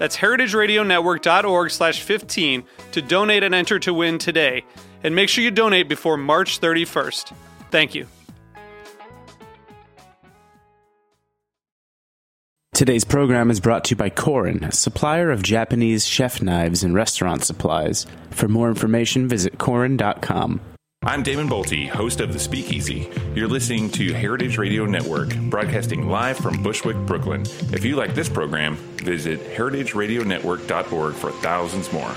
That's heritageradionetwork.org slash 15 to donate and enter to win today. And make sure you donate before March 31st. Thank you. Today's program is brought to you by Korin, supplier of Japanese chef knives and restaurant supplies. For more information, visit Korin.com. I'm Damon Boelte, host of The Speakeasy. You're listening to Heritage Radio Network, broadcasting live from Bushwick, Brooklyn. If you like this program, visit heritageradionetwork.org for thousands more.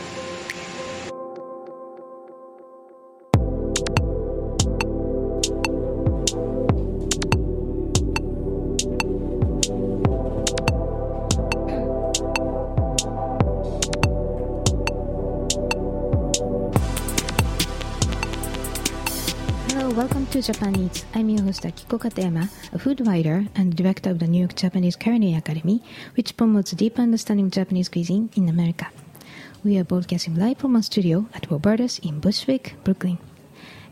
Welcome to Japan Eats. I'm your host Akiko Katayama, a food writer and director of the New York Japanese Culinary Academy, which promotes deep understanding of Japanese cuisine in America. We are broadcasting live from our studio at Roberta's in Bushwick, Brooklyn.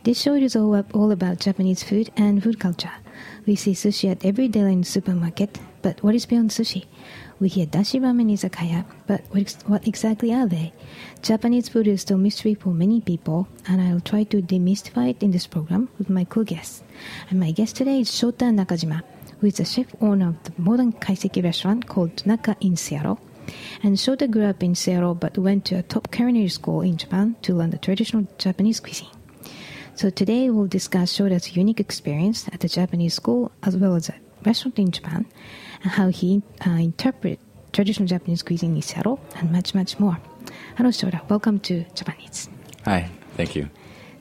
This show is all, up, all about Japanese food and food culture. We see sushi at every daily in the supermarket, but what is beyond sushi? We hear dashi ramen izakaya, but what, ex- what exactly are they? Japanese food is still a mystery for many people, and I'll try to demystify it in this program with my co-guests. And my guest today is Shota Nakajima, who is the chef owner of the modern kaiseki restaurant called Naka in Seattle. And Shota grew up in Seattle but went to a top culinary school in Japan to learn the traditional Japanese cuisine. So today we'll discuss Shota's unique experience at the Japanese school as well as restaurant in Japan and how he uh, interpreted traditional Japan Eats cuisine in Seattle and much, much more. Hello, Shota. Welcome to Japanese. Hi, thank you.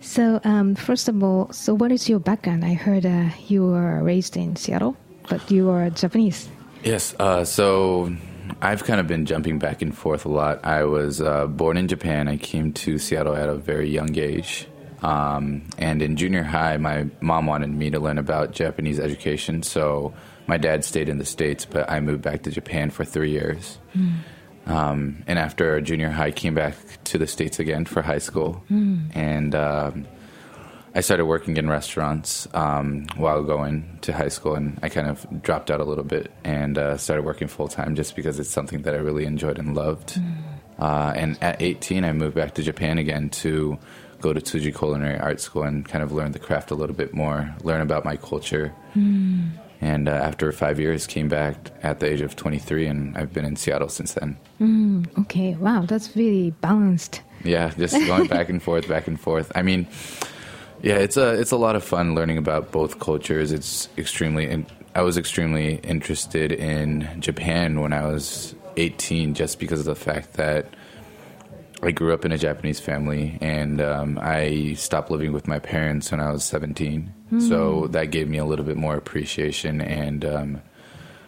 So, um, first of all, so what is your background? I heard uh, you were raised in Seattle, but you are Japanese. Yes, uh, so I've kind of been jumping back and forth a lot. I was uh, born in Japan. I came to Seattle at a very young age. Um, and in junior high, my mom wanted me to learn about Japanese education. So my dad stayed in the States, but I moved back to Japan for three years. Um, and after junior high, came back to the States again for high school. And um, I started working in restaurants um, while going to high school, and I kind of dropped out a little bit and uh, started working full time just because it's something that I really enjoyed and loved. Uh, and at 18, I moved back to Japan again to go to Tsuji Culinary Art School and kind of learn the craft a little bit more, learn about my culture. And uh, after five years, came back at the age of 23, and I've been in Seattle since then. Okay, wow, that's really balanced. Yeah, just going back and forth, back and forth. I mean, yeah, it's a it's a lot of fun learning about both cultures. It's extremely. In, I was extremely interested in Japan when I was 18, just because of the fact that I grew up in a Japanese family, and um, I stopped living with my parents when I was 17. So that gave me a little bit more appreciation and. Um,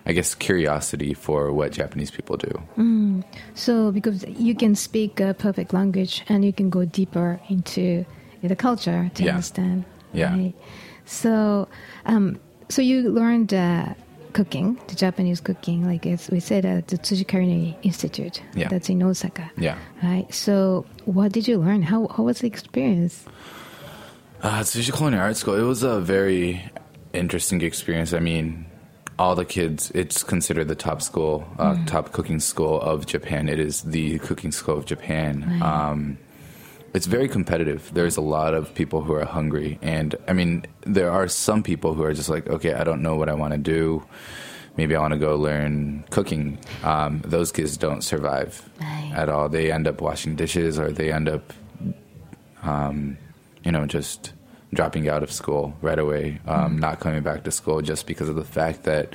I guess curiosity for what Japanese people do. So, because you can speak a perfect language and you can go deeper into the culture to Yeah. understand. Yeah. right? So, um, so you learned uh, cooking, the Japanese cooking, like as we said at the Tsuji Culinary Institute. Yeah. That's in Osaka. Yeah. Right. So, what did you learn? How how was the experience? Uh, Tsuji Culinary Art School. It was a very interesting experience. I mean, all the kids. It's considered the top school, uh, top cooking school of Japan. It is the cooking school of Japan. Right. Um, it's very competitive. There's a lot of people who are hungry, and I mean, there are some people who are just like, okay, I don't know what I want to do. Maybe I want to go learn cooking. Um, those kids don't survive Right. at all. They end up washing dishes, or they end up you know, just dropping out of school right away, um, not coming back to school, just because of the fact that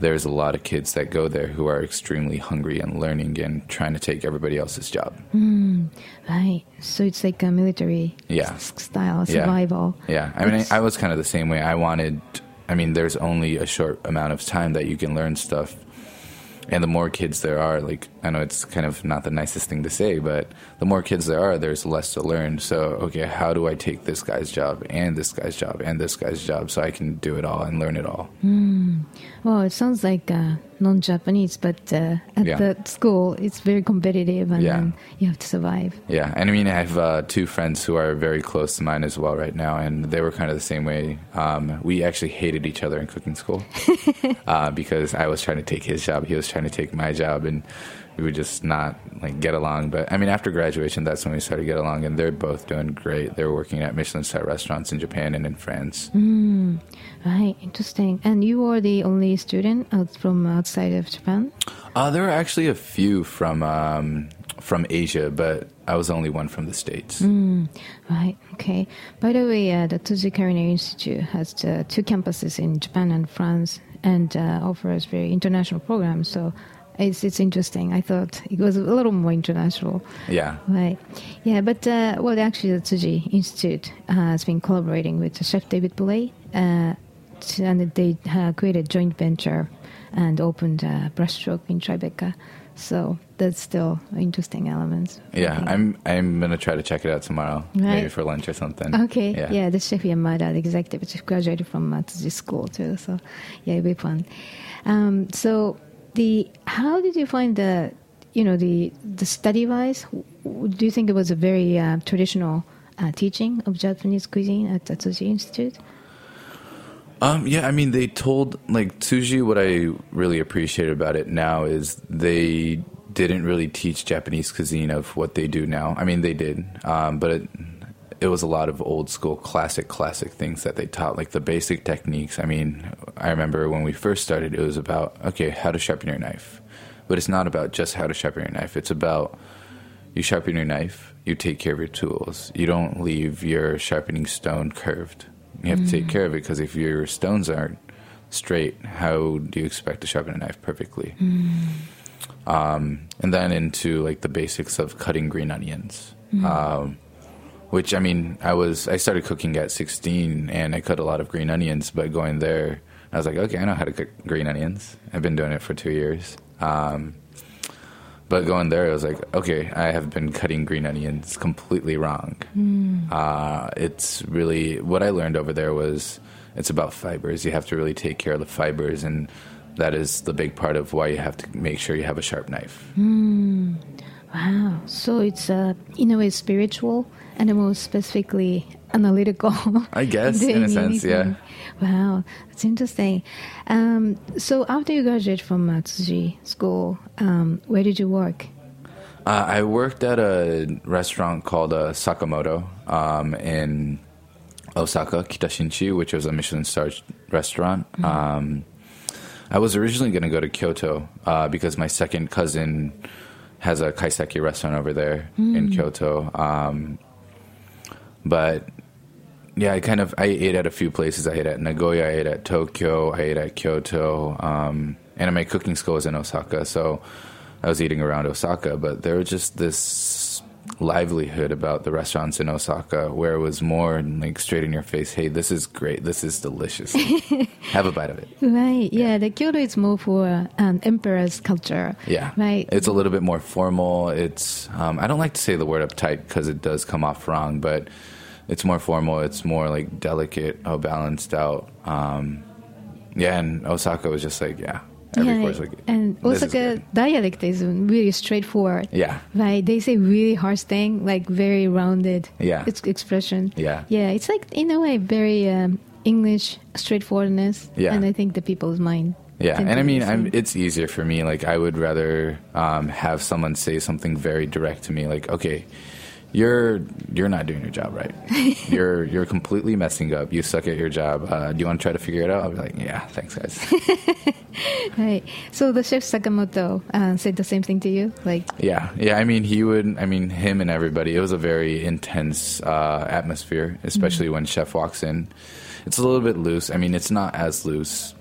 there's a lot of kids that go there who are extremely hungry and learning and trying to take everybody else's job. Hmm, right. So it's like a military Yeah. style survival. Yeah, yeah. I mean, I, I was kind of the same way. I wanted, I mean, there's only a short amount of time that you can learn stuff. And the more kids there are, like, I know it's kind of not the nicest thing to say, but the more kids there are, there's less to learn. So, okay, how do I take this guy's job and this guy's job and this guy's job so I can do it all and learn it all? Well, it sounds like uh, non-Japanese, but uh, at Yeah. the school, it's very competitive, and Yeah. you have to survive. Yeah, and I mean, I have uh, two friends who are very close to mine as well right now, and they were kind of the same way. Um, we actually hated each other in cooking school uh, because I was trying to take his job, he was trying to take my job, and we would just not like get along. But I mean, after graduation, that's when we started to get along, and they're both doing great. They're working at Michelin star restaurants in Japan and in France. Right, interesting. And you are the only student out from outside of Japan. Uh, there were actually a few from um, from Asia, but I was the only one from the states. Right. Okay. By the way, uh, the Tsuji Culinary Institute has uh, two campuses in Japan and France, and uh, offers very international programs. So it's it's interesting. I thought it was a little more international. Yeah. Right. Yeah, but uh, well, actually, the Tsuji Institute has been collaborating with Chef David Bouley, uh, and they uh, created a joint venture and opened uh, Brushstroke in Tribeca. So that's still interesting elements. Yeah. I'm I'm gonna try to check it out tomorrow, Right. maybe for lunch or something. Okay. Yeah. Yeah, the chef Yamada, the executive chef, graduated from uh, Tsuji School too. So, yeah, it'll be fun. Um, so, the how did you find the, you know, the the study wise? Do you think it was a very uh, traditional uh, teaching of Japanese cuisine at the Tsuji Institute? Um, yeah, I mean, they told like Tsuji. What I really appreciate about it now is they didn't really teach Japanese cuisine of what they do now. I mean, they did, um, but it, it was a lot of old school, classic, classic things that they taught, like the basic techniques. I mean, I remember when we first started, it was about okay, how to sharpen your knife, but it's not about just how to sharpen your knife. It's about you sharpen your knife, you take care of your tools. You don't leave your sharpening stone curved. You have to take care of it because if your stones aren't straight, how do you expect to sharpen a knife perfectly? Um, and then into like the basics of cutting green onions. Um, which I mean, I was I started cooking at 16 and I cut a lot of green onions, but going there, I was like, okay, I know how to cook green onions. I've been doing it for two years. Um, but going there, I was like, okay, I have been cutting green onions completely wrong. Uh, it's really what I learned over there was it's about fibers. You have to really take care of the fibers, and that is the big part of why you have to make sure you have a sharp knife. Wow. So it's uh, in a way spiritual and more specifically analytical. I guess, in a sense, yeah. Wow, that's interesting. Um, so after you graduated from uh, Tsuji School, um, where did you work? Uh, I worked at a restaurant called uh, Sakamoto um, in Osaka, Kitashinchi, which was a Michelin star restaurant. Um, I was originally going to go to Kyoto uh, because my second cousin has a kaiseki restaurant over there in Kyoto. Um, but yeah, I kind of I ate at a few places. I ate at Nagoya, I ate at Tokyo, I ate at Kyoto, um, and my cooking school was in Osaka. So I was eating around Osaka, but there was just this livelihood about the restaurants in Osaka where it was more like straight in your face. Hey, this is great. This is delicious. Have a bite of it. Right. Yeah, the Kyoto is more for um, emperor's culture. Yeah, Right. It's a little bit more formal. It's um, I don't like to say the word uptight because it does come off wrong, but it's more formal. It's more like delicate, oh, balanced out. Um, yeah, and Osaka was just like yeah, every yeah, like and Osaka good. dialect is really straightforward. Yeah. Right. They say really harsh thing, like very rounded. Yeah. It's expression. Yeah. Yeah. It's like in a way very um, English straightforwardness. Yeah. And I think the people's mind. Yeah, and I mean, I'm, it's easier for me. Like, I would rather um, have someone say something very direct to me, like, "Okay, you're you're not doing your job right. you're you're completely messing up. You suck at your job. Uh, do you want to try to figure it out?" I'll be like, "Yeah, thanks, guys." Right. So the chef Sakamoto uh, said the same thing to you, like Yeah, yeah. I mean, he would. I mean, him and everybody. It was a very intense uh, atmosphere, especially when chef walks in. It's a little bit loose. I mean, it's not as loose,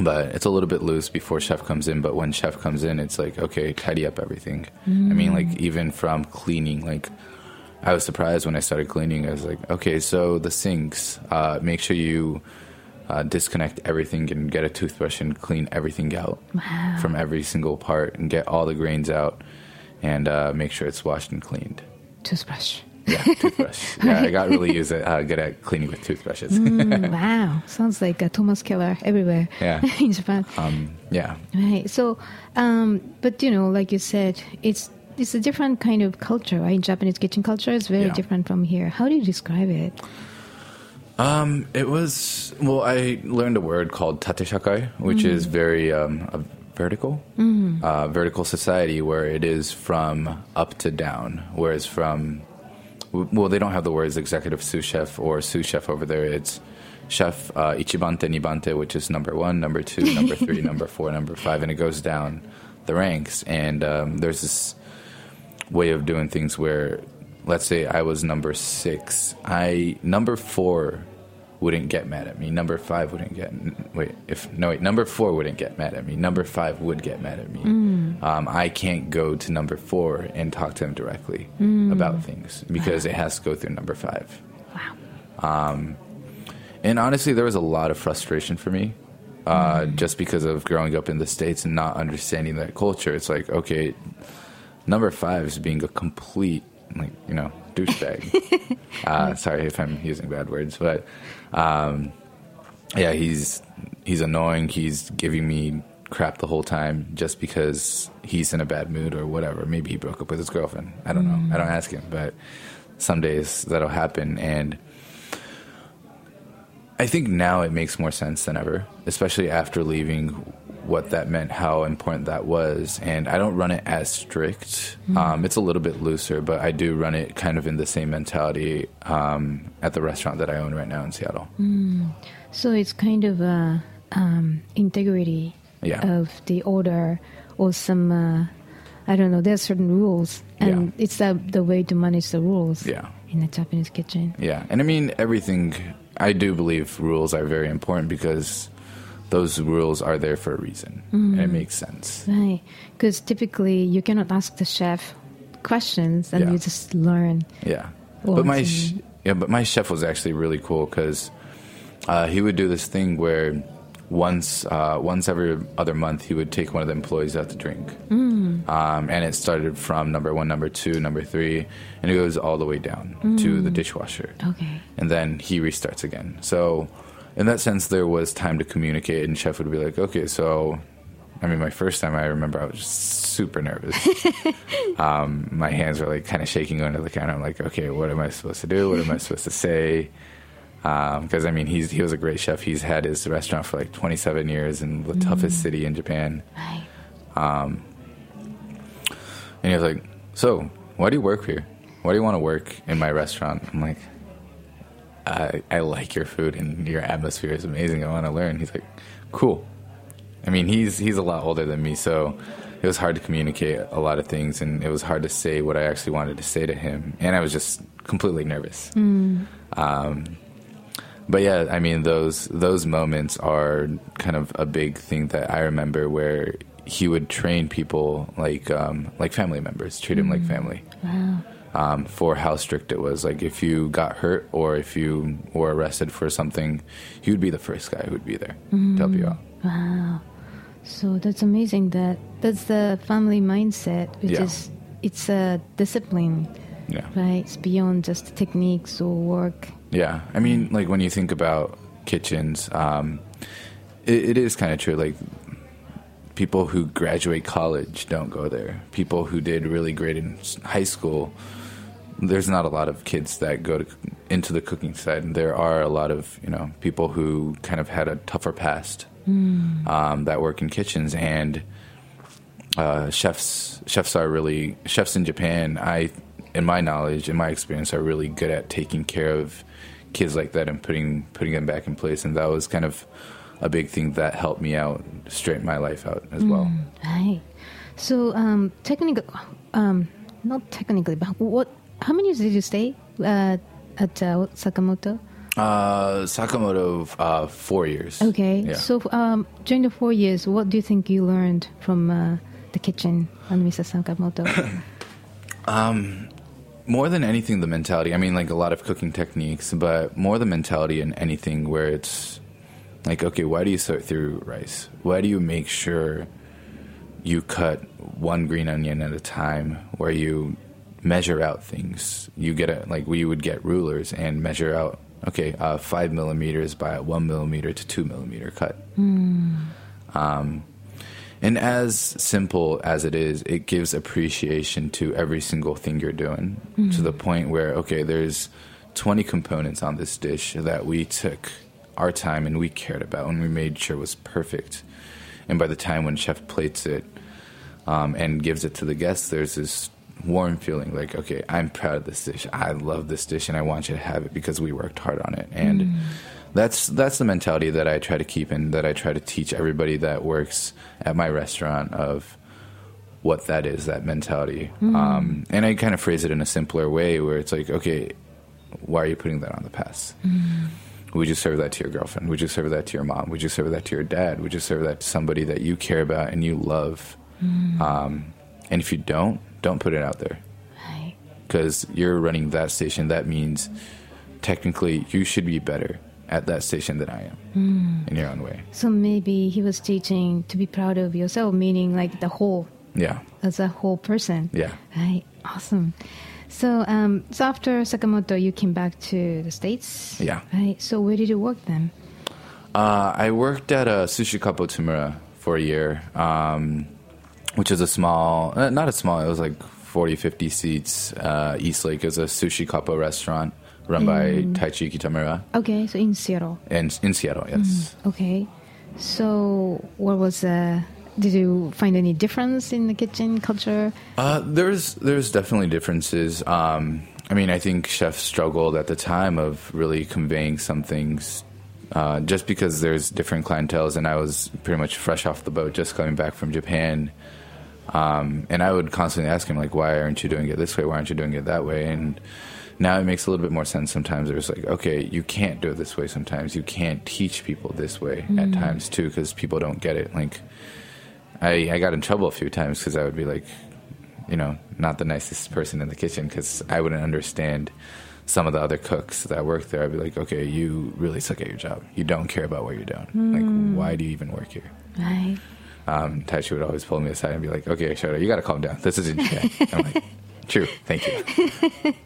but it's a little bit loose before chef comes in. But when chef comes in, it's like okay, tidy up everything. I mean, like even from cleaning, like. I was surprised when I started cleaning. I was like, okay, so the sinks, uh, make sure you uh, disconnect everything and get a toothbrush and clean everything out from every single part and get all the grains out and uh, make sure it's washed and cleaned. toothbrush. Yeah, toothbrush. yeah, I got really used at, uh, good at cleaning with toothbrushes. Mm, wow, sounds like a Thomas Keller everywhere Yeah. in Japan. um, yeah, Right. So, um, but you know, like you said, it's it's a different kind of culture, right? Japanese kitchen culture is very Yeah. different from here. How do you describe it? Um, it was well. I learned a word called tateshakai, which is very um, a vertical, uh, vertical society where it is from up to down, whereas from well, they don't have the words executive sous chef or sous chef over there. It's chef uh, ichibante, nibante, which is number one, number two, number three, number four, number five, and it goes down the ranks. And um, there's this way of doing things where let's say I was number six, I number four wouldn't get mad at me. Number five wouldn't get wait if no wait number four wouldn't get mad at me. Number five would get mad at me. Um, I can't go to number four and talk to him directly about things because it has to go through number five. Wow. Um, And honestly, there was a lot of frustration for me, uh, just because of growing up in the states and not understanding that culture. It's like, okay, number five is being a complete, like you know, douchebag. uh, sorry if I'm using bad words, but um, yeah, he's he's annoying. He's giving me crap the whole time just because he's in a bad mood or whatever. Maybe he broke up with his girlfriend. I don't know. I don't ask him, but some days that'll happen and. I think now it makes more sense than ever, especially after leaving what that meant, how important that was. And I don't run it as strict. Um, it's a little bit looser, but I do run it kind of in the same mentality um, at the restaurant that I own right now in Seattle. So it's kind of a um, integrity Yeah. of the order or some. Uh, I don't know. There are certain rules, and Yeah. it's the the way to manage the rules. Yeah. In the Japanese kitchen. Yeah. And I mean, everything, I do believe rules are very important because those rules are there for a reason. And it makes sense. Right. Because typically you cannot ask the chef questions and Yeah. you just learn. Yeah, but my sh- yeah, but my chef was actually really cool because uh, he would do this thing where once uh, once every other month he would take one of the employees out to drink, Mm. um, and it started from number one, number two, number three, and it goes all the way down to the dishwasher, Okay. and then he restarts again. So. In that sense, there was time to communicate, and chef would be like, "Okay, so I mean, my first time I remember I was just super nervous. um, my hands were like kind of shaking under the counter. I'm like, okay, what am I supposed to do? What am I supposed to say? Um, because I mean, he's he was a great chef. He's had his restaurant for like 27 years in the mm. toughest city in Japan. Right. Um, and he was like, so why do you work here? Why do you want to work in my restaurant? I'm like, I, I like your food and your atmosphere is amazing. I want to learn. He's like, cool. I mean, he's he's a lot older than me, so it was hard to communicate a lot of things, and it was hard to say what I actually wanted to say to him, and I was just completely nervous. Um, but yeah, I mean, those those moments are kind of a big thing that I remember where he would train people like um, like family members, treat them like family um, for how strict it was. Like if you got hurt or if you were arrested for something, he would be the first guy who would be there to help you out. Wow. So that's amazing. That that's the family mindset, which Yeah. is it's a discipline, Yeah, right? It's beyond just techniques or work. yeah. I mean, like when you think about kitchens, um, it, it is kind of true. Like people who graduate college don't go there. People who did really great in high school. There's not a lot of kids that go to, into the cooking side. And there are a lot of you know people who kind of had a tougher past um, that work in kitchens and uh, chefs. Chefs are really chefs in Japan. I, in my knowledge, in my experience, are really good at taking care of kids like that and putting putting them back in place. And that was kind of a big thing that helped me out, straighten my life out as well. Right. So, um, technically, um, not technically, but what? How many years did you stay uh, at uh, Sakamoto? Uh, Sakamoto, uh, four years. Okay. Yeah. So, um, during the four years, what do you think you learned from uh, the kitchen on Mr. Sakamoto? more than anything the mentality i mean like a lot of cooking techniques but more the mentality in anything where it's like okay why do you sort through rice why do you make sure you cut one green onion at a time where you measure out things. You get a like we would get rulers and measure out okay uh, five millimeters by a one millimeter to two millimeter cut. Um, and as simple as it is, it gives appreciation to every single thing you're doing to the point where, okay, there's 20 components on this dish that we took our time and we cared about and we made sure was perfect. And by the time when chef plates it um, and gives it to the guests, there's this warm feeling like, okay, I'm proud of this dish. I love this dish and I want you to have it because we worked hard on it. And that's that's the mentality that I try to keep and that I try to teach everybody that works at my restaurant of what that is, that mentality. Um, and I kind of phrase it in a simpler way where it's like, okay, why are you putting that on the past? Would you serve that to your girlfriend? Would you serve that to your mom? Would you serve that to your dad? Would you serve that to somebody that you care about and you love? Um, and if you don't, don't put it out there right. because you're running that station. That means technically you should be better at that station than I am in your own way. So maybe he was teaching to be proud of yourself, meaning like the whole Yeah. as a whole person. Yeah. Right. Awesome. So, um, so after Sakamoto, you came back to the states. Yeah. Right. So where did you work then? Uh, I worked at a Sushi Kappo Tamura for a year, um, which is a small, uh, not a small, it was like 40, 50 seats. Uh, Eastlake is a Sushi Kappo restaurant run by Taichi Kitamura Okay. So in Seattle. in, in Seattle, yes. Okay. So what was? Uh, did you find any difference in the kitchen culture? Uh, there's there's definitely differences. Um, I mean, I think chefs struggled at the time of really conveying some things, uh, just because there's different clientels, and I was pretty much fresh off the boat, just coming back from Japan. Um, and I would constantly ask him like, "Why aren't you doing it this way? Why aren't you doing it that way?" And now it makes a little bit more sense. Sometimes It was like, okay, you can't do it this way. Sometimes you can't teach people this way at times too, because people don't get it. Like, I I got in trouble a few times because I would be like, you know, not the nicest person in the kitchen because I wouldn't understand some of the other cooks that work there. I'd be like, okay, you really suck at your job. You don't care about what you're doing. Like, why do you even work here? Right. Um, Taichi would always pull me aside and be like, okay, Shota, you got to calm down. This isn't Japan. I'm like, true, thank you.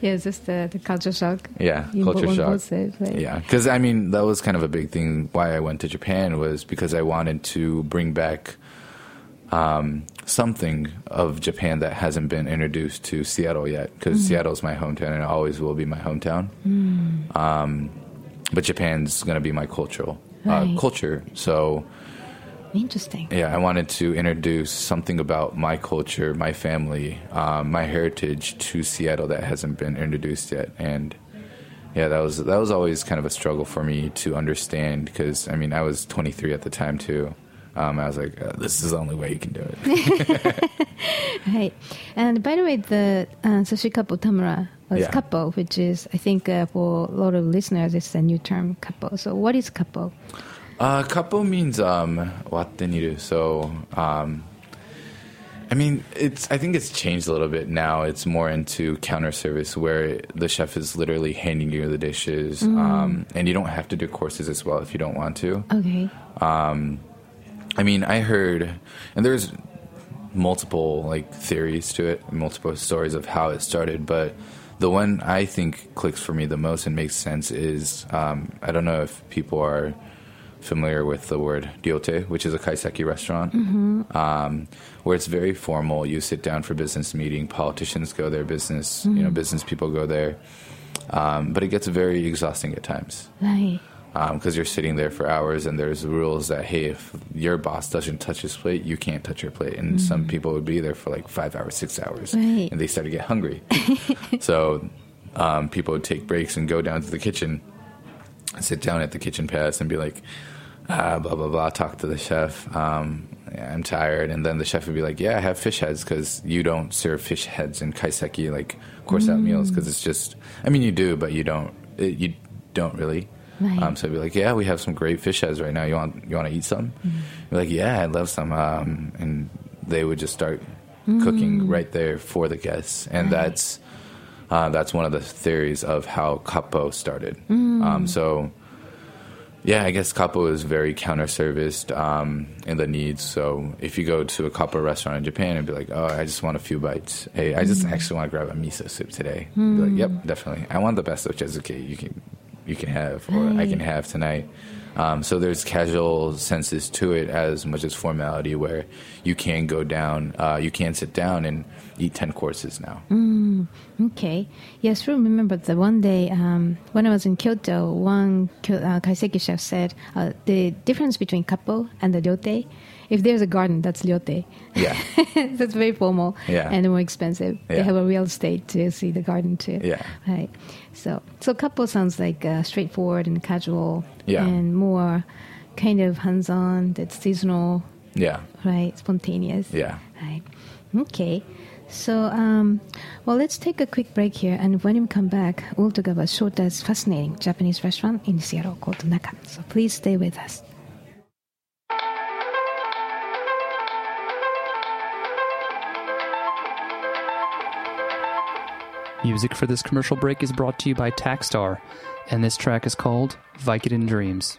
Yeah, it's just the, the culture shock. Yeah, culture shock. sides, right? Yeah, because I mean that was kind of a big thing. Why I went to Japan was because I wanted to bring back um, something of Japan that hasn't been introduced to Seattle yet. Because Mm-hmm. Seattle's my hometown and it always will be my hometown. Mm. Um, but Japan's going to be my cultural Right. uh, culture. So Interesting. yeah, I wanted to introduce something about my culture, my family, um, my heritage to Seattle that hasn't been introduced yet, and yeah, that was that was always kind of a struggle for me to understand because I mean I was 23 at the time too. Um, I was like, uh, this is the only way you can do it. Right. And by the way, the uh, sushi kappo tamura was Yeah. kappo, which is, I think, uh, for a lot of listeners, it's a new term, kappo. So, what is kappo? Uh, kappo means um, wateniru. So, um, I mean, it's. I think it's changed a little bit now. It's more into counter service where the chef is literally handing you the dishes, um, and you don't have to do courses as well if you don't want to. Okay. I mean, I heard, and there's multiple like theories to it, multiple stories of how it started, but the one I think clicks for me the most and makes sense is um, I don't know if people are familiar with the word ryotei, which is a kaiseki restaurant, um, where it's very formal. You sit down for business meeting. Politicians go there, business you know business people go there, um, but it gets very exhausting at times Right. because you're sitting there for hours and there's rules that hey if your boss doesn't touch his plate you can't touch your plate and some people would be there for like five hours six hours Right. and they start to get hungry so um, people would take breaks and go down to the kitchen sit down at the kitchen pass and be like uh, blah blah blah. Talk to the chef. Um, yeah, I'm tired, and then the chef would be like, "Yeah, I have fish heads because you don't serve fish heads in kaiseki like course out meals because it's just. I mean, you do, but you don't. It, you don't really. Right. Um, so I'd be like, "Yeah, we have some great fish heads right now. You want you want to eat some?" Be like, "Yeah, I'd love some." Um, and they would just start cooking right there for the guests, and that's uh, that's one of the theories of how kappo started. Um, so, yeah, I guess kappo is very counter serviced um, in the needs. So, if you go to a kappo restaurant in Japan and be like, "Oh, I just want a few bites. Hey, I just actually want to grab a miso soup today," Be like, "Yep, definitely. I want the best of chazuke you can you can have, or I can have tonight." Um, so there's casual senses to it as much as formality, where you can go down, uh, you can sit down and eat ten courses now. Okay. Yes, I remember the one day um, when I was in Kyoto, one uh, kaiseki chef said uh, the difference between kappo and the ryotei. If there's a garden, that's ryotei. Yeah. that's very formal Yeah. and more expensive. They have a real estate to see the garden too. Yeah. Right. So, so kappo sounds like uh, straightforward and casual Yeah. and more kind of hands-on. That's seasonal, Yeah. right? Spontaneous. Yeah. Right. Okay. So, um, well, let's take a quick break here, and when we come back, we'll talk about Shota's fascinating Japanese restaurant in Seattle called Naka. So please stay with us. Music for this commercial break is brought to you by Takstar, and this track is called Vicodin Dreams.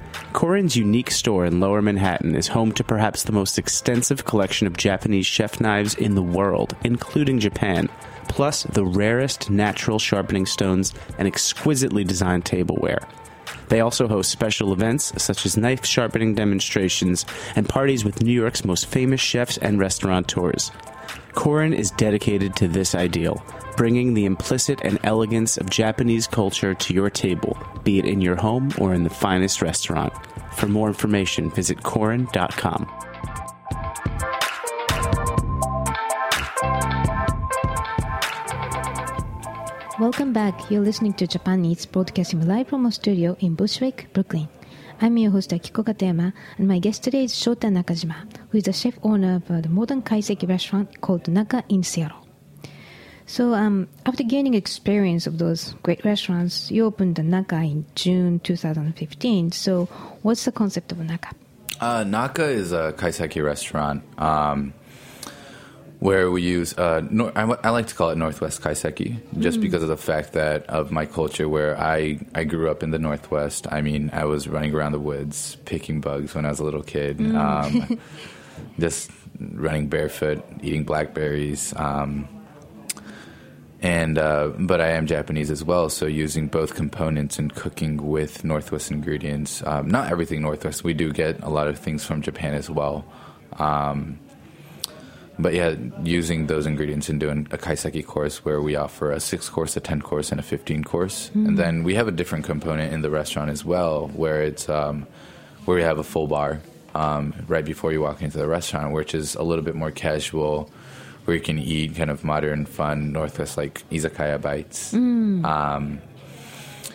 Korin's unique store in Lower Manhattan is home to perhaps the most extensive collection of Japanese chef knives in the world, including Japan, plus the rarest natural sharpening stones and exquisitely designed tableware. They also host special events such as knife sharpening demonstrations and parties with New York's most famous chefs and restaurateurs. Korin is dedicated to this ideal, bringing the implicit and elegance of Japanese culture to your table, be it in your home or in the finest restaurant. For more information, visit Korin.com. Welcome back. You're listening to Japan Eats, broadcasting live from our studio in Bushwick, Brooklyn. I'm your host Akiko Katayama, and my guest today is Shota Nakajima, who is the chef owner of the modern kaiseki restaurant called Naka in Seattle. So, um, after gaining experience of those great restaurants, you opened the Naka in June 2015. So, what's the concept of Naka? Uh, Naka is a kaiseki restaurant um, where we use, uh, nor- I, I like to call it Northwest kaiseki, just because of the fact that of my culture where I, I grew up in the Northwest. I mean, I was running around the woods picking bugs when I was a little kid, um, just running barefoot, eating blackberries. Um, and uh, but I am Japanese as well, so using both components and cooking with Northwest ingredients. Um, not everything Northwest. We do get a lot of things from Japan as well. Um, but yeah, using those ingredients and doing a kaiseki course where we offer a six course, a ten course, and a fifteen course, and then we have a different component in the restaurant as well, where it's um, where we have a full bar um, right before you walk into the restaurant, which is a little bit more casual, where you can eat kind of modern, fun Northwest like izakaya bites. Um,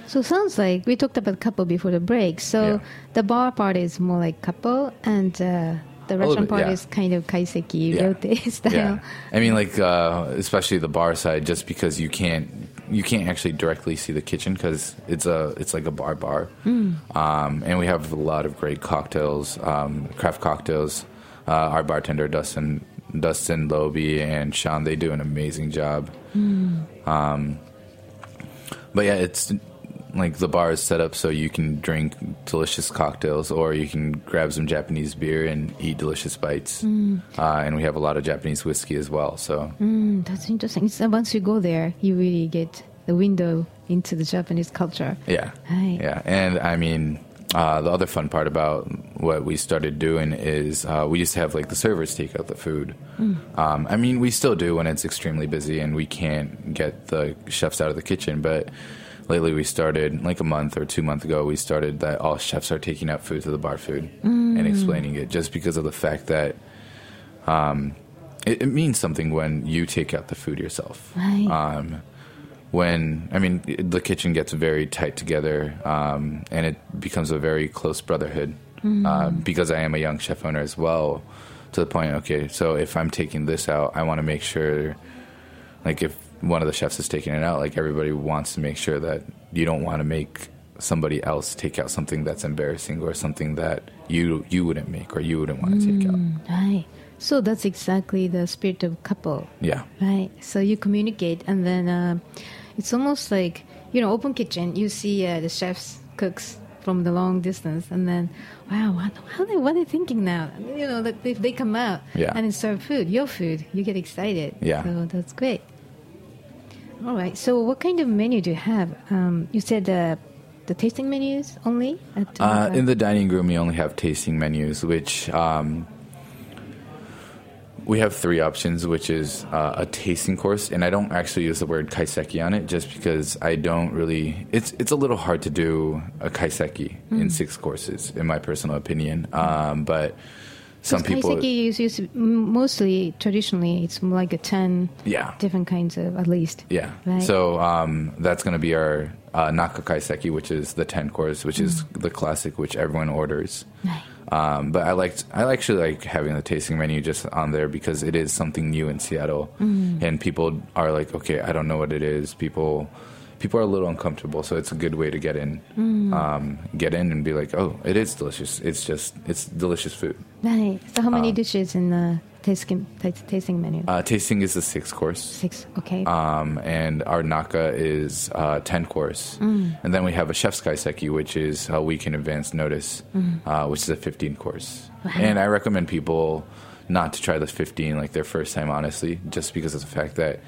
So, sounds like we talked about kappo before the break. So, Yeah. the bar part is more like kappo, and uh, the restaurant bit, part yeah. is kind of kaiseki Yeah. ryotei style. Yeah, I mean, like uh, especially the bar side, just because you can't you can't actually directly see the kitchen because it's a it's like a bar bar, um, and we have a lot of great cocktails, um, craft cocktails. Uh, our bartender Dustin Dustin Loby and Sean they do an amazing job. Um, but yeah, it's like the bar is set up so you can drink delicious cocktails or you can grab some Japanese beer and eat delicious bites. Uh, and we have a lot of Japanese whiskey as well. So Mm, that's interesting. So once you go there, you really get the window into the Japanese culture. yeah, yeah. And I mean, uh, the other fun part about what we started doing is uh, we used to have like the servers take out the food. Um, I mean, we still do when it's extremely busy and we can't get the chefs out of the kitchen, but. Lately, we started like a month or two months ago. We started that all chefs are taking out food to the bar food and explaining it, just because of the fact that um, it, it means something when you take out the food yourself Right. um, when I mean the kitchen gets very tight together, um, and it becomes a very close brotherhood. Uh, because I am a young chef owner as well, to the point. Okay, so if I'm taking this out, I want to make sure, like if one of the chefs is taking it out, like everybody wants to make sure that you don't want to make somebody else take out something that's embarrassing or something that you you wouldn't make or you wouldn't want to take out. Right. So that's exactly the spirit of kappo. Yeah. Right. So you communicate, and then uh, it's almost like you know, open kitchen. You see uh, the chefs, cooks from the long distance, and then wow, what, how they, what are they thinking now? You know, like if they come out Yeah. and serve food, your food, you get excited. Yeah. So that's great. All right. So what kind of menu do you have? Um, you said uh, the tasting menus only at Uh, in the dining room, we only have tasting menus, which um, we have three options, which is uh, a tasting course, and I don't actually use the word kaiseki on it, just because I don't really. It's it's a little hard to do a kaiseki in six courses, in my personal opinion. Um, but some people, Kaiseki is used mostly traditionally. It's like a ten yeah, different kinds of at least. Yeah. Right. So um, that's going to be our uh, Naka Kaiseki, which is the 10 course, which is the classic, which everyone orders. Right. Um, but I liked, I actually like having the tasting menu just on there because it is something new in Seattle, and people are like, okay, I don't know what it is. People, people are a little uncomfortable, so it's a good way to get in, um, get in and be like, oh, it is delicious. It's just, it's delicious food. Right. So how many dishes in the tasting ta- tasting menu? Uh, tasting is the sixth course. Six. Okay. um, and our naka is uh, 10 course. And then we have a chef's kaiseki, which is a week in advance notice, uh, which is a 15 course. And I recommend people not to try the 15 like their first time, honestly, just because of the fact that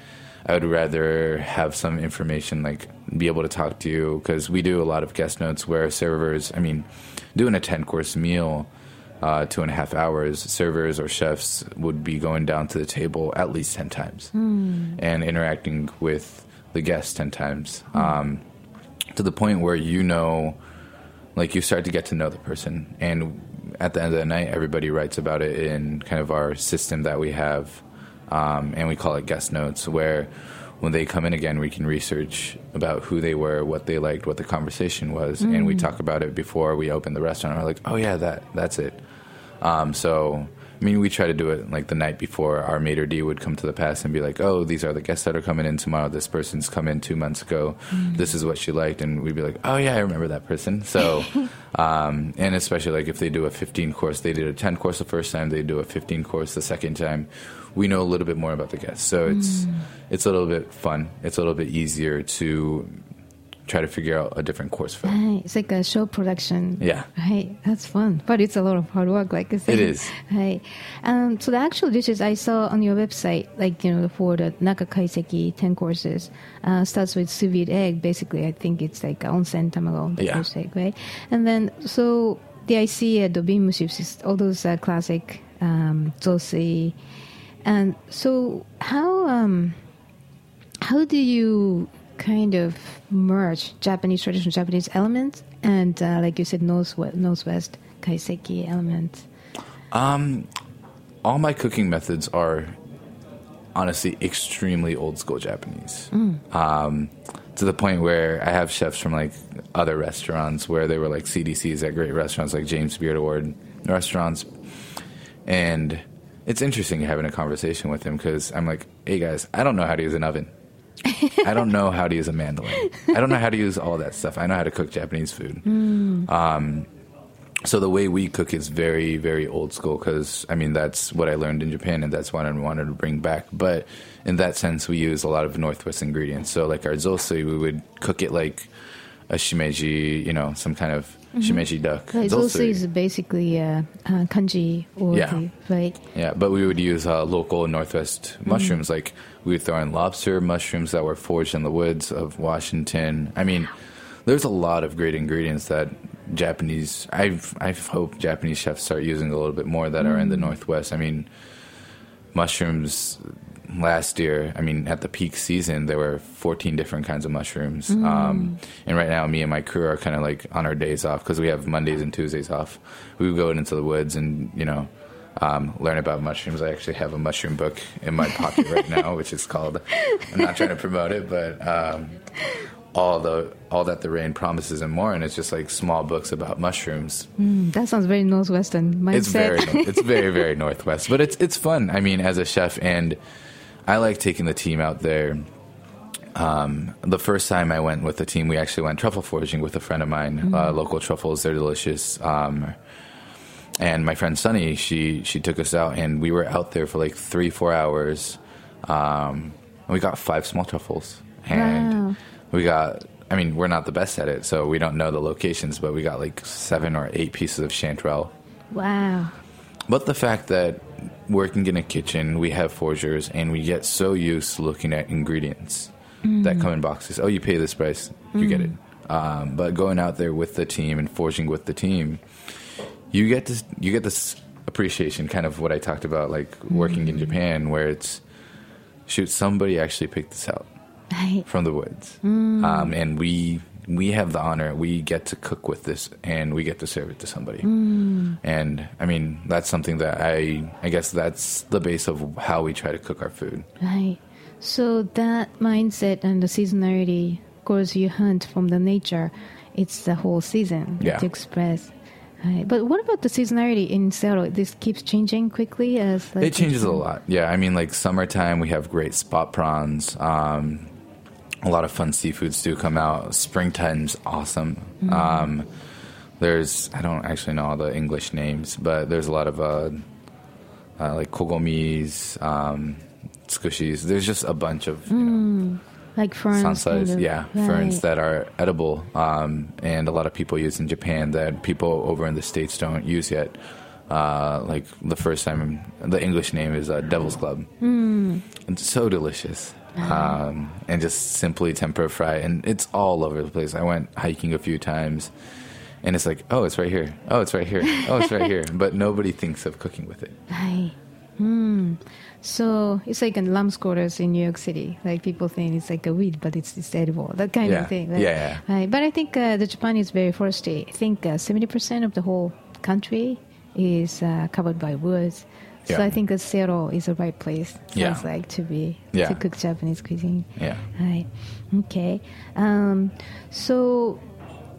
I would rather have some information, like be able to talk to you, because we do a lot of guest notes where servers, I mean, doing a 10 course meal. Uh, two and a half hours, servers or chefs would be going down to the table at least 10 times and interacting with the guests 10 times um, to the point where you know, like, you start to get to know the person. And at the end of the night, everybody writes about it in kind of our system that we have, um, and we call it guest notes, where when they come in again, we can research about who they were, what they liked, what the conversation was, and we talk about it before we open the restaurant. We're like, oh, yeah, that that's it. Um, so, I mean, we try to do it like the night before. Our maitre d would come to the pass and be like, "Oh, these are the guests that are coming in tomorrow. This person's come in two months ago. This is what she liked," and we'd be like, "Oh yeah, I remember that person." So, um, and especially like if they do a 15 course, they did a 10 course the first time, they do a 15 course the second time. We know a little bit more about the guests, so it's it's a little bit fun. It's a little bit easier to try to figure out a different course for them. Right. It's like a show production. Yeah. Right. That's fun. But it's a lot of hard work, like I said. It is. Right. Um, so the actual dishes I saw on your website, like, you know, for the Naka Kaiseki 10 courses, uh, starts with sous vide egg. Basically, I think it's like onsen tamago, the Yeah. first egg, right? And then, so the I see uh, chips, all those uh, classic um, zosui. And so how, um, how do you kind of merge Japanese traditional Japanese elements and, uh, like you said, northwest, northwest kaiseki elements? Um, all my cooking methods are honestly extremely old school Japanese. Um, to the point where I have chefs from like other restaurants where they were like CDCs at great restaurants like James Beard Award restaurants. And it's interesting having a conversation with him because I'm like, hey guys, I don't know how to use an oven. I don't know how to use a mandolin. I don't know how to use all that stuff. I know how to cook Japanese food. Um, so the way we cook is very, very old school because I mean that's what I learned in Japan and that's what I wanted to bring back. But in that sense, we use a lot of Northwest ingredients. So like our zosui, we would cook it like a shimeji, you know, some kind of shimeji duck. But it's also is basically uh, uh, congee or Yeah. the, right? Yeah, but we would use uh, local Northwest mushrooms. Like we would throw in lobster mushrooms that were foraged in the woods of Washington. I mean, there's a lot of great ingredients that Japanese. I've I hope Japanese chefs start using a little bit more that are in the Northwest. I mean, mushrooms last year. I mean, at the peak season, there were 14 different kinds of mushrooms. Um, and right now, me and my crew are kind of like on our days off because we have Mondays and Tuesdays off. We would go into the woods and you know um, learn about mushrooms. I actually have a mushroom book in my pocket right now, which is called. I'm not trying to promote it, but um, all the all that the rain promises and more, and it's just like small books about mushrooms. Mm, that sounds very northwestern mindset. It's very it's very very northwest, but it's it's fun. I mean, as a chef, and I like taking the team out there. Um, the first time I went with the team, we actually went truffle foraging with a friend of mine. Uh, local truffles, they're delicious. Um, and my friend Sunny, she she took us out, and we were out there for like three four hours. Um, and we got five small truffles, and Wow. we got. I mean, we're not the best at it, so we don't know the locations, but we got like seven or eight pieces of chanterelle. wow. But the fact that working in a kitchen, we have forgers, and we get so used to looking at ingredients that come in boxes. Oh, you pay this price, you get it. Um, but going out there with the team and forging with the team, you get this, you get this appreciation, kind of what I talked about, like working in Japan, where it's shoot, somebody actually picked this out Right. from the woods, um, and we we have the honor. We get to cook with this, and we get to serve it to somebody. And I mean, that's something that I I guess that's the base of how we try to cook our food. Right. So that mindset and the seasonality, of course, you hunt from the nature. It's the whole season Yeah. to express. Right. But what about the seasonality in Seattle? This keeps changing quickly as like, It changes a lot. Yeah, I mean, like summertime, we have great spot prawns. Um, a lot of fun seafoods do come out. Springtime's awesome. Um, there's I don't actually know all the English names, but there's a lot of uh, uh, like kogomis, um, squishies. There's just a bunch of you know, like ferns. sansais, kind of. yeah, Right. ferns that are edible, um, and a lot of people use in Japan that people over in the states don't use yet. Uh, like the first time, the English name is uh, Devil's Club. Mm. It's so delicious, um, and just simply tempura fry, and it's all over the place. I went hiking a few times, and it's like, oh, it's right here. Oh, it's right here. Oh, it's right here. But nobody thinks of cooking with it. Hmm. So it's like in lamb's quarters in New York City. Like people think it's like a weed, but it's, it's edible. That kind Yeah. of thing. right? Yeah, Right. But I think uh, the Japan is very foresty. I think uh, seventy percent of the whole country is uh, covered by woods. So I think that Seattle is the right place. Sounds Yeah. like to be Yeah. to cook Japanese cuisine. Yeah. Right. Okay. Um, so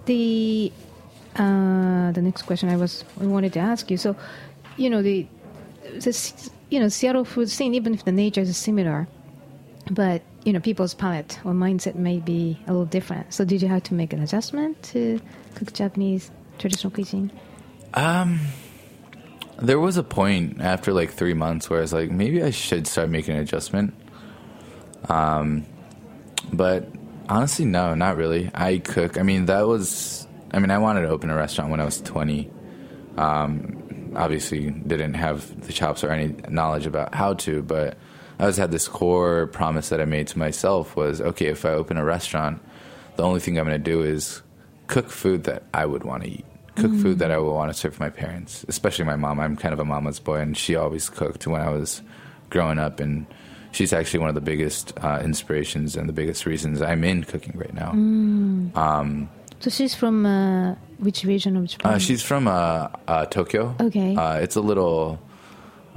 the uh, the next question I was I wanted to ask you. So, you know the this you know Seattle food scene, even if the nature is similar, but you know people's palate or mindset may be a little different. So, did you have to make an adjustment to cook Japanese traditional cuisine? There was a point after like three months where I was like, maybe I should start making an adjustment. Um, but honestly, no, not really. I cook. I mean, that was. I mean, I wanted to open a restaurant when I was twenty. Um, obviously, didn't have the chops or any knowledge about how to, but I always had this core promise that I made to myself was, okay, if I open a restaurant, the only thing I'm going to do is cook food that I would want to eat. Cook food that I would want to serve my parents, especially my mom. I'm kind of a mama's boy, and she always cooked when I was growing up. And she's actually one of the biggest uh, inspirations and the biggest reasons I'm in cooking right now. So she's from uh, which region of Japan? Uh, she's from uh, uh, Tokyo. Okay. Uh, it's a little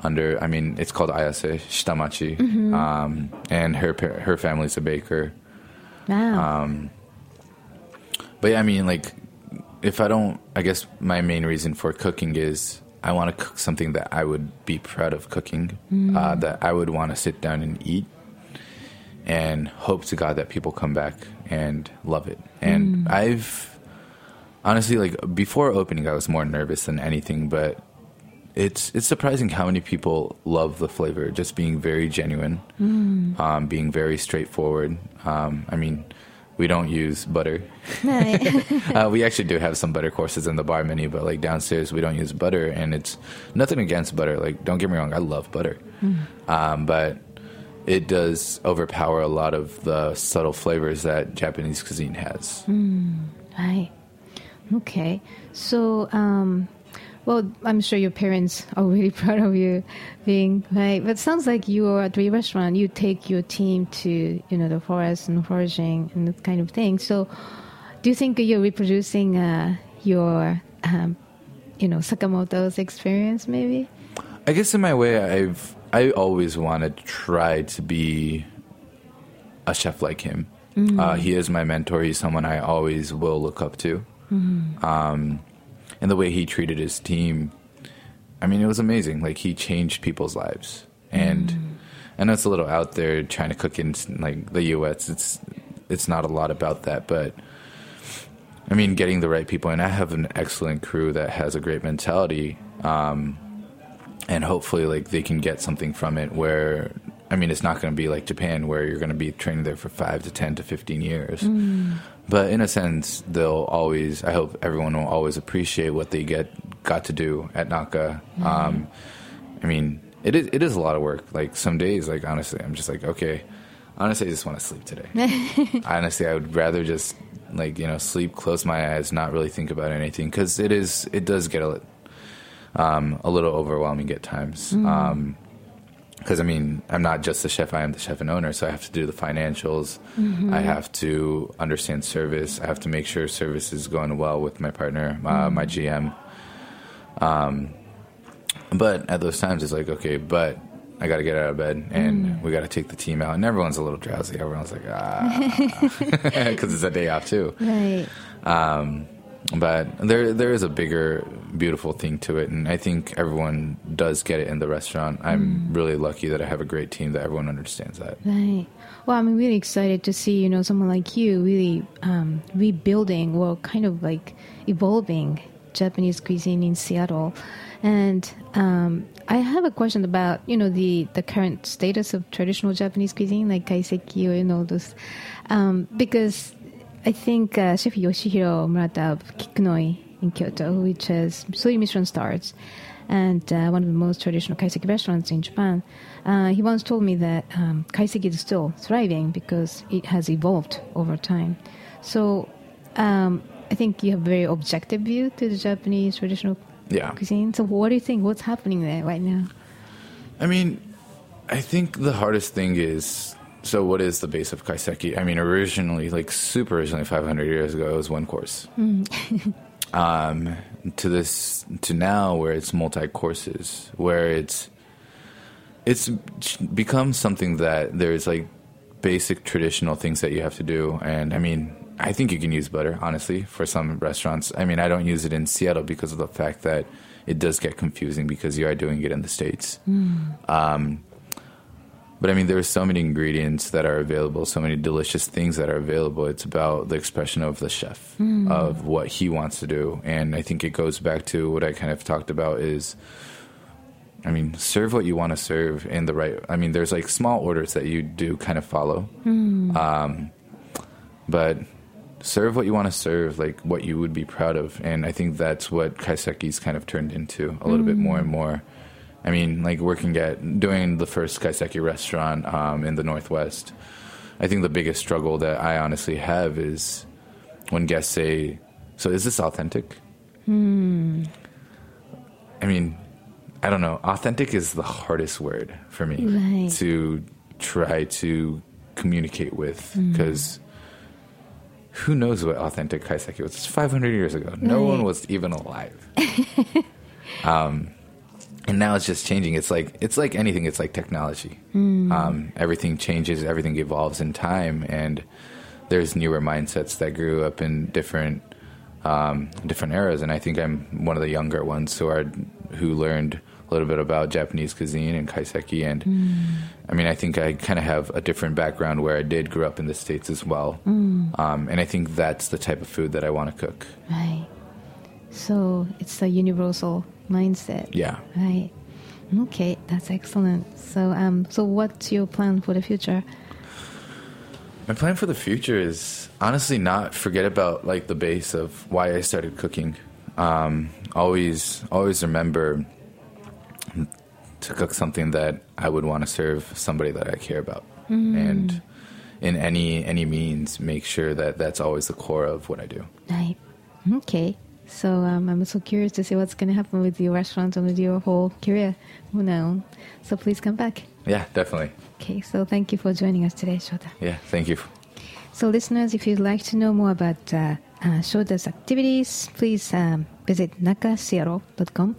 under. I mean, it's called Ayase Shitamachi, Mm-hmm. um, and her her family's a baker. wow. um, But yeah, I mean, like, if I don't, I guess my main reason for cooking is I want to cook something that I would be proud of cooking, uh, that I would want to sit down and eat, and hope to God that people come back and love it. And I've honestly, like, before opening, I was more nervous than anything, but it's it's surprising how many people love the flavor. Just being very genuine, um, being very straightforward. Um, I mean, we don't use butter. uh, we actually do have some butter courses in the bar menu, but like downstairs we don't use butter, and it's nothing against butter. Like, don't get me wrong, I love butter, um, but it does overpower a lot of the subtle flavors that Japanese cuisine has. Right. Okay. So, um, well, I'm sure your parents are really proud of you being right. But it sounds like you are at the restaurant. You take your team to you know the forest and foraging and that kind of thing. So, do you think you're reproducing uh, your um, you know Sakamoto's experience? Maybe. I guess in my way, I've I always wanted to try to be a chef like him. Uh, he is my mentor. He's someone I always will look up to. Um, and the way he treated his team, I mean, it was amazing. Like he changed people's lives, and I know it's a little out there trying to cook in like the U.S. It's it's not a lot about that, but I mean, getting the right people. And I have an excellent crew that has a great mentality. Um, and hopefully like they can get something from it where i mean it's not going to be like japan where you're going to be training there for 5 to 10 to 15 years. But in a sense they'll always i hope everyone will always appreciate what they get got to do at naka. Um, i mean it is, it is a lot of work. Like some days like honestly i'm just like okay honestly i just want to sleep today. Honestly i would rather just like you know sleep close my eyes not really think about anything because it is it does get a um, a little overwhelming at times. Because I mean, I'm not just the chef; I am the chef and owner, so I have to do the financials. I have to understand service. I have to make sure service is going well with my partner, uh, my GM. Um, but at those times, it's like, okay, but I got to get out of bed and we got to take the team out, and everyone's a little drowsy. Everyone's like, ah, because it's a day off too. Right. Um, but there there is a bigger beautiful thing to it and i think everyone does get it in the restaurant i'm really lucky that i have a great team that everyone understands that Right. Well, I'm really excited to see, you know, someone like you really um, rebuilding or kind of like evolving Japanese cuisine in Seattle. And um, I have a question about, you know, the, the current status of traditional Japanese cuisine, like kaiseki or, you know, those. Um, because I think uh, Chef Yoshihiro Murata of Kikunoi in Kyoto, which has three Michelin stars, and uh, one of the most traditional kaiseki restaurants in Japan. Uh, he once told me that um, kaiseki is still thriving because it has evolved over time. So um, I think you have a very objective view to the Japanese traditional yeah cuisine. So what do you think? What's happening there right now? i mean i think the hardest thing is so what is the base of kaiseki? I mean originally like super originally 500 years ago it was one course. Um, to this to now where it's multi courses where it's it's become something that there's like basic traditional things that you have to do. And i mean i think you can use butter honestly for some restaurants. I mean i don't use it in seattle because of the fact that it does get confusing because you are doing it in the states. Um, but I mean, there are so many ingredients that are available, so many delicious things that are available. It's about the expression of the chef, hmm. of what he wants to do. And I think it goes back to what I kind of talked about is, I mean, serve what you want to serve in the right. I mean, there's like small orders that you do kind of follow. Hmm. Um, but serve what you want to serve, like what you would be proud of. And I think that's what Kaiseki's kind of turned into a little bit hmm. more and more. I mean, like working at doing the first kaiseki restaurant um, in the Northwest. I think the biggest struggle that I honestly have is when guests say, "So is this authentic?" I mean, I don't know. Authentic is the hardest word for me Right. to try to communicate with because who knows what authentic kaiseki was? It's 500 years ago. No Right. one was even alive. um, and now it's just changing. It's like it's like anything. It's like technology. Um, everything changes. Everything evolves in time, and there's newer mindsets that grew up in different um, different eras. And I think I'm one of the younger ones who are who learned a little bit about Japanese cuisine and kaiseki. And I mean, I think I kind of have a different background where I did grow up in the states as well. Um, and I think that's the type of food that I want to cook. Right. So it's a universal mindset. Yeah. Right. Okay, that's excellent. So, um, so what's your plan for the future? My plan for the future is honestly not forget about like the base of why I started cooking. Um, always, always remember to cook something that I would want to serve somebody that I care about, and in any any means, make sure that that's always the core of what I do. Right. Okay. So um, I'm so curious to see what's going to happen with your restaurant and with your whole career from now. So please come back. Yeah, definitely. Okay. So thank you for joining us today, Shota. Yeah, thank you. So, listeners, if you'd like to know more about uh, uh, Shota's activities, please um, visit nakaseattle.com.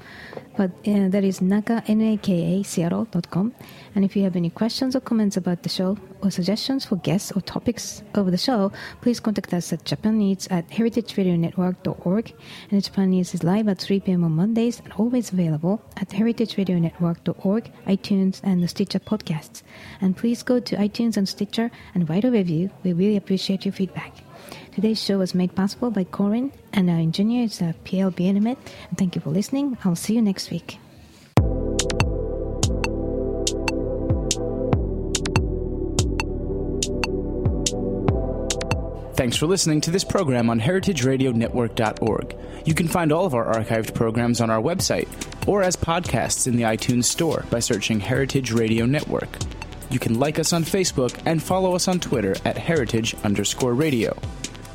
But uh, that is naka, N-A-K-A, seattle.com. And if you have any questions or comments about the show or suggestions for guests or topics of the show, please contact us at Japan Eats at heritageradionetwork.org. And Japan Eats is live at 3 p.m. on Mondays and always available at heritageradionetwork.org, iTunes, and the Stitcher podcasts. And please go to iTunes and Stitcher and write a review. We really appreciate your feedback. Today's show was made possible by Corin, and our engineer is Pierre Bienemet. Thank you for listening. I'll see you next week. Thanks for listening to this program on heritageradionetwork.org. You can find all of our archived programs on our website or as podcasts in the iTunes Store by searching Heritage Radio Network. You can like us on Facebook and follow us on Twitter at heritage underscore radio.